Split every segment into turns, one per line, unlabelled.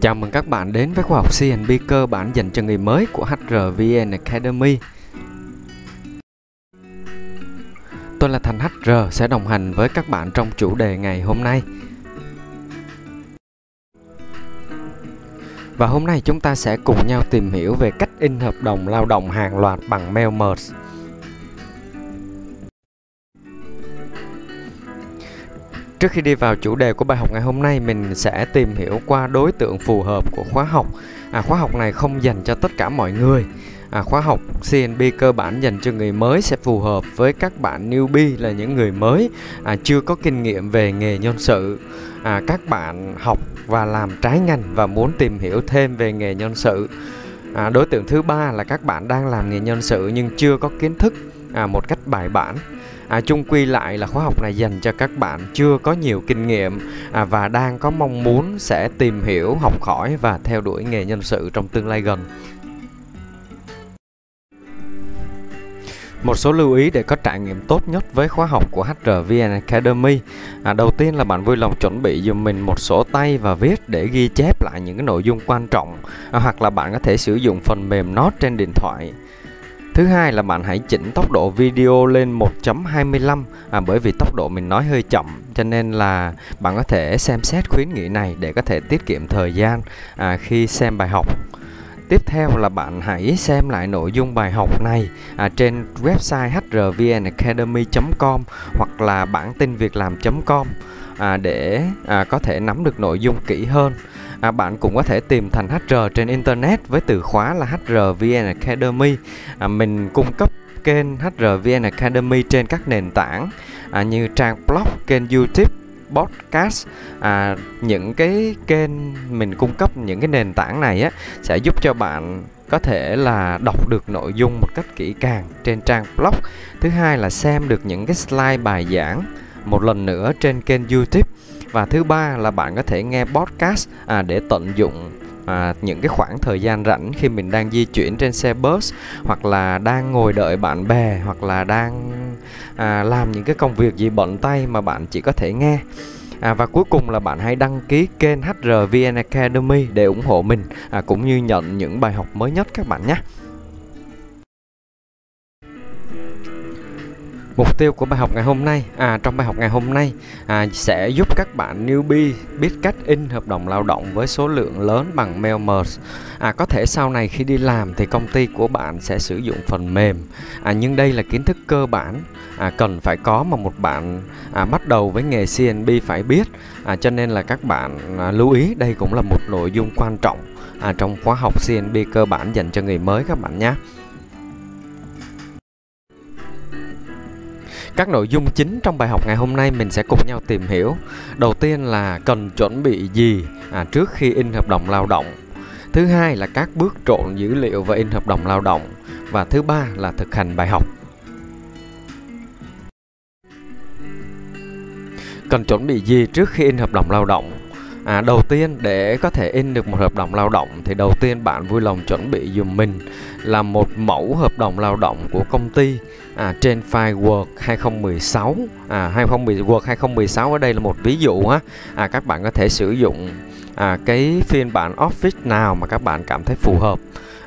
Chào mừng các bạn đến với khóa học CNB cơ bản dành cho người mới của HRVN Academy. Tôi là Thành HR sẽ đồng hành với các bạn trong chủ đề ngày hôm nay. Và hôm nay chúng ta sẽ cùng nhau tìm hiểu về cách in hợp đồng lao động hàng loạt bằng mail merge. Trước khi đi vào chủ đề của bài học ngày hôm nay, mình sẽ tìm hiểu qua đối tượng phù hợp của khóa học. À, khóa học này không dành cho tất cả mọi người. À, khóa học CNB cơ bản dành cho người mới sẽ phù hợp với các bạn newbie là những người mới à, chưa có kinh nghiệm về nghề nhân sự. À, các bạn học và làm trái ngành và muốn tìm hiểu thêm về nghề nhân sự. À, đối tượng thứ ba là các bạn đang làm nghề nhân sự nhưng chưa có kiến thức à, một cách bài bản à, chung quy lại là khóa học này dành cho các bạn chưa có nhiều kinh nghiệm à, và đang có mong muốn sẽ tìm hiểu học hỏi và theo đuổi nghề nhân sự trong tương lai gần Một số lưu ý để có trải nghiệm tốt nhất với khóa học của HRVN Academy. À, đầu tiên là bạn vui lòng chuẩn bị dùm mình một sổ tay và viết để ghi chép lại những cái nội dung quan trọng à, hoặc là bạn có thể sử dụng phần mềm Note trên điện thoại. Thứ hai là bạn hãy chỉnh tốc độ video lên 1.25 à, bởi vì tốc độ mình nói hơi chậm cho nên là bạn có thể xem xét khuyến nghị này để có thể tiết kiệm thời gian à, khi xem bài học. Tiếp theo là bạn hãy xem lại nội dung bài học này à, trên website hrvnacademy.com hoặc là bản tin việc làm.com à, để à, có thể nắm được nội dung kỹ hơn. À, bạn cũng có thể tìm thành HR trên Internet với từ khóa là HRVN Academy. À, mình cung cấp kênh HRVN Academy trên các nền tảng à, như trang blog, kênh YouTube, podcast. À, những cái kênh mình cung cấp những cái nền tảng này á sẽ giúp cho bạn có thể là đọc được nội dung một cách kỹ càng trên trang blog. Thứ hai là xem được những cái slide bài giảng một lần nữa trên kênh youtube và thứ ba là bạn có thể nghe podcast à, để tận dụng à, những cái khoảng thời gian rảnh khi mình đang di chuyển trên xe bus hoặc là đang ngồi đợi bạn bè hoặc là đang à, làm những cái công việc gì bận tay mà bạn chỉ có thể nghe À, và cuối cùng là bạn hãy đăng ký kênh HRVN Academy để ủng hộ mình à, cũng như nhận những bài học mới nhất các bạn nhé. Mục tiêu của bài học ngày hôm nay à trong bài học ngày hôm nay à, sẽ giúp các bạn newbie biết cách in hợp đồng lao động với số lượng lớn bằng mail merge. À có thể sau này khi đi làm thì công ty của bạn sẽ sử dụng phần mềm. À nhưng đây là kiến thức cơ bản à, cần phải có mà một bạn à, bắt đầu với nghề CNB phải biết. À, cho nên là các bạn à, lưu ý đây cũng là một nội dung quan trọng à, trong khóa học CNB cơ bản dành cho người mới các bạn nhé. Các nội dung chính trong bài học ngày hôm nay mình sẽ cùng nhau tìm hiểu. Đầu tiên là cần chuẩn bị gì à, trước khi in hợp đồng lao động. Thứ hai là các bước trộn dữ liệu và in hợp đồng lao động. Và thứ ba là thực hành bài học. Cần chuẩn bị gì trước khi in hợp đồng lao động? À, đầu tiên để có thể in được một hợp đồng lao động thì đầu tiên bạn vui lòng chuẩn bị dùm mình là một mẫu hợp đồng lao động của công ty à, trên file Word 2016 à 2010 Word 2016 ở đây là một ví dụ á. À, các bạn có thể sử dụng à, cái phiên bản Office nào mà các bạn cảm thấy phù hợp.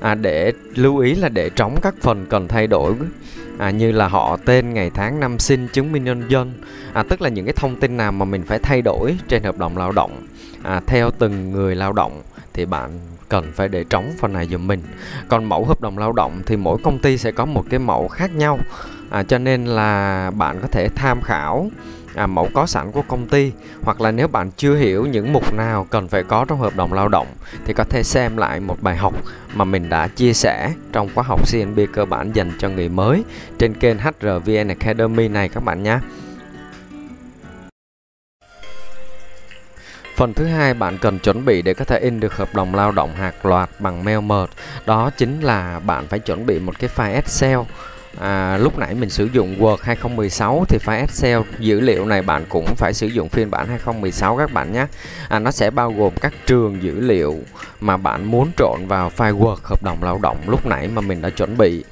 À, để lưu ý là để trống các phần cần thay đổi à, như là họ tên ngày tháng năm sinh chứng minh nhân dân. À, tức là những cái thông tin nào mà mình phải thay đổi trên hợp đồng lao động. À, theo từng người lao động thì bạn cần phải để trống phần này giùm mình. Còn mẫu hợp đồng lao động thì mỗi công ty sẽ có một cái mẫu khác nhau. À, cho nên là bạn có thể tham khảo à, mẫu có sẵn của công ty hoặc là nếu bạn chưa hiểu những mục nào cần phải có trong hợp đồng lao động thì có thể xem lại một bài học mà mình đã chia sẻ trong khóa học CNB cơ bản dành cho người mới trên kênh HRVN Academy này các bạn nhé. Phần thứ hai bạn cần chuẩn bị để có thể in được hợp đồng lao động hạt loạt bằng mail merge đó chính là bạn phải chuẩn bị một cái file Excel À, lúc nãy mình sử dụng Word 2016 thì file Excel dữ liệu này bạn cũng phải sử dụng phiên bản 2016 các bạn nhé. À, Nó sẽ bao gồm các trường dữ liệu mà bạn muốn trộn vào file Word hợp đồng lao động lúc nãy mà mình đã chuẩn bị.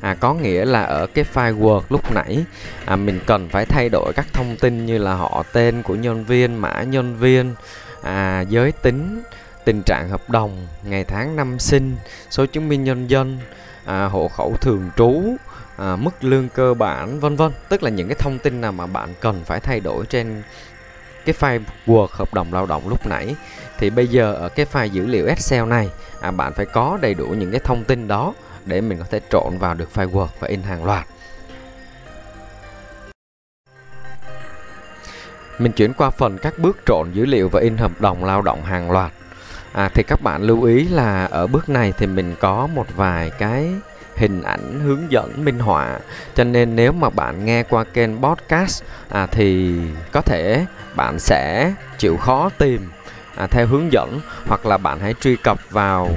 À, Có nghĩa là ở cái file Word lúc nãy à, mình cần phải thay đổi các thông tin như là họ tên của nhân viên, mã nhân viên, à, giới tính tình trạng hợp đồng ngày tháng năm sinh số chứng minh nhân dân à, hộ khẩu thường trú à, mức lương cơ bản vân vân. Tức là những cái thông tin nào mà bạn cần phải thay đổi trên cái file Word hợp đồng lao động lúc nãy. Thì bây giờ ở cái file dữ liệu Excel này à, bạn phải có đầy đủ những cái thông tin đó để mình có thể trộn vào được file Word và in hàng loạt. Mình chuyển qua phần các bước trộn dữ liệu và in hợp đồng lao động hàng loạt. À, thì các bạn lưu ý là ở bước này thì mình có một vài cái hình ảnh hướng dẫn minh họa cho nên nếu mà bạn nghe qua kênh podcast à, thì có thể bạn sẽ chịu khó tìm à, theo hướng dẫn hoặc là bạn hãy truy cập vào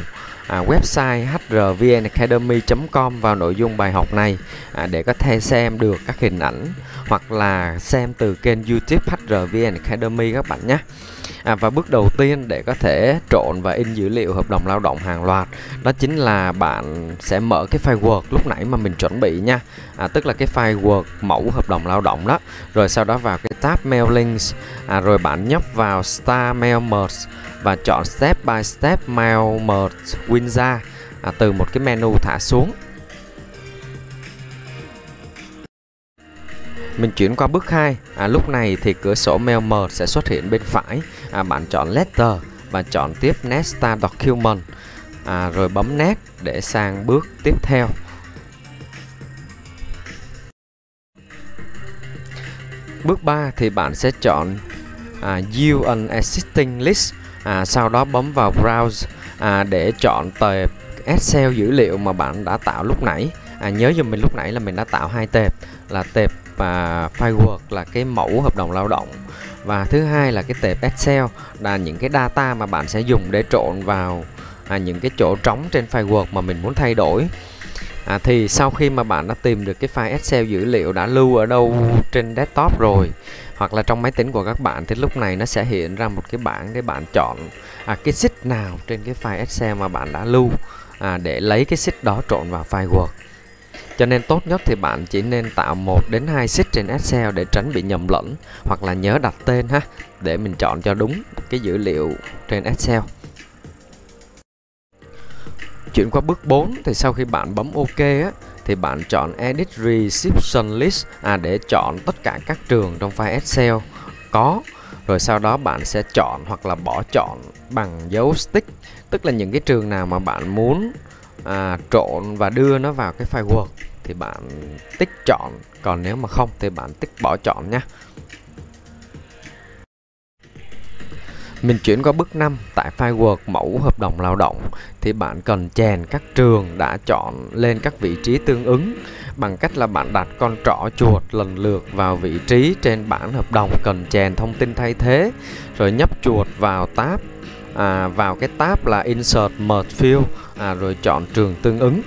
à, website hrvnacademy.com vào nội dung bài học này à, để có thể xem được các hình ảnh hoặc là xem từ kênh YouTube HRVN Academy các bạn nhé. À, và bước đầu tiên để có thể trộn và in dữ liệu hợp đồng lao động hàng loạt đó chính là bạn sẽ mở cái file Word lúc nãy mà mình chuẩn bị nha. À, tức là cái file Word mẫu hợp đồng lao động đó. Rồi sau đó vào cái tab Mail Links. À, rồi bạn nhấp vào Star Mail Merge và chọn Step by Step Mail Merge Winza. À, từ một cái menu thả xuống. Mình chuyển qua bước 2 à, Lúc này thì cửa sổ mail mờ sẽ xuất hiện bên phải. À, Bạn chọn Letter và chọn tiếp Nesta Document. À, Rồi bấm Next để sang bước tiếp theo. Bước 3 thì bạn sẽ chọn à, View an Existing List. À, Sau đó bấm vào Browse à, để chọn tệp Excel dữ liệu mà bạn đã tạo lúc nãy. À, Nhớ dùm mình lúc nãy là mình đã tạo hai tệp là tệp và file Word là cái mẫu hợp đồng lao động. Và thứ hai là cái tệp Excel là những cái data mà bạn sẽ dùng để trộn vào à, những cái chỗ trống trên file Word mà mình muốn thay đổi. À, thì sau khi mà bạn đã tìm được cái file Excel dữ liệu đã lưu ở đâu trên desktop rồi hoặc là trong máy tính của các bạn thì lúc này nó sẽ hiện ra một cái bảng để bạn chọn à, cái sheet nào trên cái file Excel mà bạn đã lưu à, để lấy cái sheet đó trộn vào file Word cho nên tốt nhất thì bạn chỉ nên tạo 1 đến 2 sheet trên Excel để tránh bị nhầm lẫn hoặc là nhớ đặt tên ha để mình chọn cho đúng cái dữ liệu trên Excel. Chuyển qua bước 4 thì sau khi bạn bấm OK á thì bạn chọn Edit Reception List à, để chọn tất cả các trường trong file Excel có rồi sau đó bạn sẽ chọn hoặc là bỏ chọn bằng dấu stick tức là những cái trường nào mà bạn muốn à, trộn và đưa nó vào cái file Word thì bạn tích chọn. Còn nếu mà không thì bạn tích bỏ chọn nhé. Mình chuyển qua bước 5 tại file Word mẫu hợp đồng lao động thì bạn cần chèn các trường đã chọn lên các vị trí tương ứng bằng cách là bạn đặt con trỏ chuột lần lượt vào vị trí trên bản hợp đồng cần chèn thông tin thay thế rồi nhấp chuột vào tab à, vào cái tab là Insert Merge Field. À, rồi chọn trường tương ứng.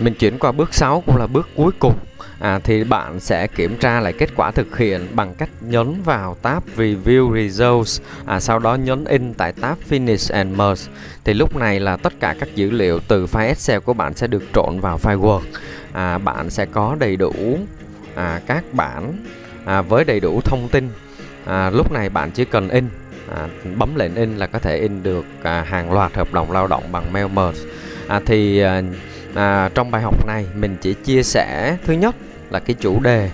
Mình chuyển qua bước 6 cũng là bước cuối cùng. À, thì bạn sẽ kiểm tra lại kết quả thực hiện bằng cách nhấn vào tab Review Results. À, sau đó nhấn in tại tab Finish and Merge. Thì lúc này là tất cả các dữ liệu từ file Excel của bạn sẽ được trộn vào file Word. À, bạn sẽ có đầy đủ à, các bản à, với đầy đủ thông tin à, lúc này bạn chỉ cần in à, bấm lệnh in là có thể in được à, hàng loạt hợp đồng lao động bằng mail merge à, thì à, à, trong bài học này mình chỉ chia sẻ thứ nhất là cái chủ đề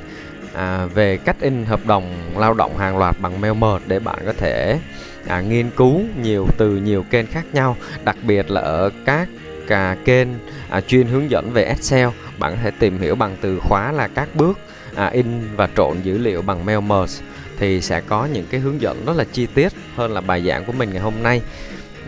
à, về cách in hợp đồng lao động hàng loạt bằng mail merge để bạn có thể à, nghiên cứu nhiều từ nhiều kênh khác nhau đặc biệt là ở các cả kênh à, chuyên hướng dẫn về Excel. Bạn có thể tìm hiểu bằng từ khóa là các bước à, in và trộn dữ liệu bằng mail merge thì sẽ có những cái hướng dẫn rất là chi tiết hơn là bài giảng của mình ngày hôm nay.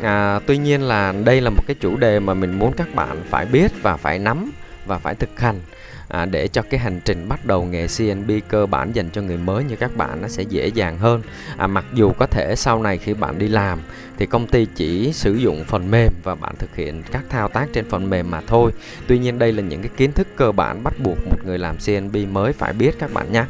À, tuy nhiên là đây là một cái chủ đề mà mình muốn các bạn phải biết và phải nắm và phải thực hành à, để cho cái hành trình bắt đầu nghề CNB cơ bản dành cho người mới như các bạn nó sẽ dễ dàng hơn. À, mặc dù có thể sau này khi bạn đi làm thì công ty chỉ sử dụng phần mềm và bạn thực hiện các thao tác trên phần mềm mà thôi. Tuy nhiên đây là những cái kiến thức cơ bản bắt buộc một người làm CNB mới phải biết các bạn nhé.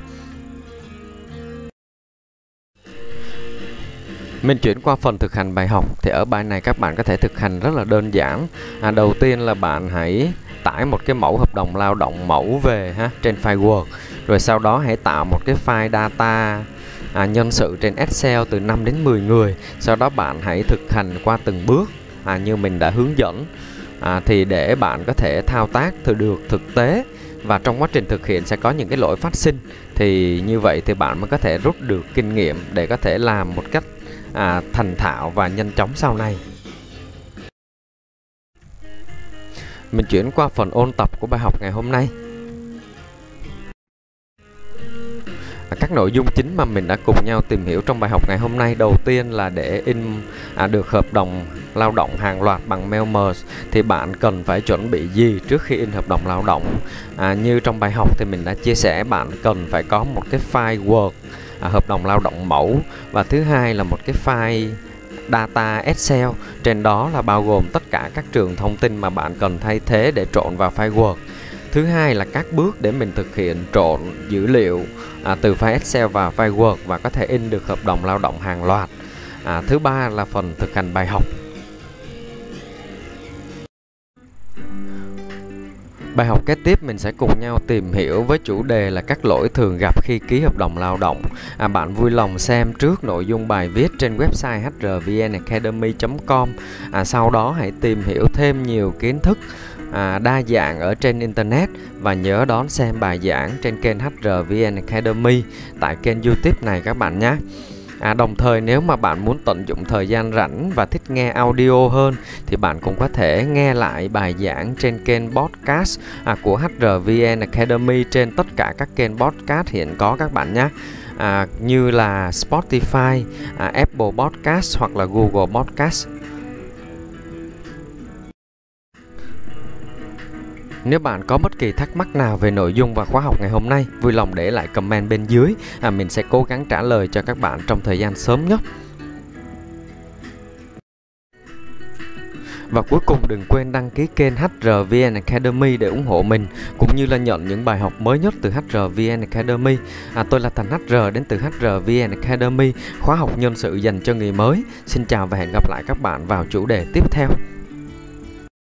Mình chuyển qua phần thực hành bài học thì ở bài này các bạn có thể thực hành rất là đơn giản. À, đầu tiên là bạn hãy tải một cái mẫu hợp đồng lao động mẫu về ha trên file Word. Rồi sau đó hãy tạo một cái file data à, nhân sự trên Excel từ 5 đến 10 người. Sau đó bạn hãy thực hành qua từng bước à, như mình đã hướng dẫn. À, thì để bạn có thể thao tác từ được thực tế và trong quá trình thực hiện sẽ có những cái lỗi phát sinh thì như vậy thì bạn mới có thể rút được kinh nghiệm để có thể làm một cách à, thành thạo và nhanh chóng sau này. Mình chuyển qua phần ôn tập của bài học ngày hôm nay. À, các nội dung chính mà mình đã cùng nhau tìm hiểu trong bài học ngày hôm nay. Đầu tiên là để in à, được hợp đồng lao động hàng loạt bằng mail merge thì bạn cần phải chuẩn bị gì trước khi in hợp đồng lao động? À, như trong bài học thì mình đã chia sẻ bạn cần phải có một cái file word à, hợp đồng lao động mẫu. Và thứ hai là một cái file data Excel trên đó là bao gồm tất cả các trường thông tin mà bạn cần thay thế để trộn vào file Word Thứ hai là các bước để mình thực hiện trộn dữ liệu à, từ file Excel và file Word và có thể in được hợp đồng lao động hàng loạt. À, thứ ba là phần thực hành bài học. Bài học kế tiếp mình sẽ cùng nhau tìm hiểu với chủ đề là các lỗi thường gặp khi ký hợp đồng lao động. À, bạn vui lòng xem trước nội dung bài viết trên website hrvnacademy.com. À, sau đó hãy tìm hiểu thêm nhiều kiến thức à, đa dạng ở trên internet và nhớ đón xem bài giảng trên kênh HRVN Academy tại kênh YouTube này các bạn nhé. À, đồng thời nếu mà bạn muốn tận dụng thời gian rảnh và thích nghe audio hơn thì bạn cũng có thể nghe lại bài giảng trên kênh podcast à, của HRVN Academy trên tất cả các kênh podcast hiện có các bạn nhé. À, như là Spotify, à, Apple Podcast hoặc là Google Podcast. Nếu bạn có bất kỳ thắc mắc nào về nội dung và khóa học ngày hôm nay, vui lòng để lại comment bên dưới. À, mình sẽ cố gắng trả lời cho các bạn trong thời gian sớm nhất. Và cuối cùng đừng quên đăng ký kênh HRVN Academy để ủng hộ mình cũng như là nhận những bài học mới nhất từ HRVN Academy. À, tôi là Thành HR đến từ HRVN Academy, khóa học nhân sự dành cho người mới. Xin chào và hẹn gặp lại các bạn vào chủ đề tiếp theo.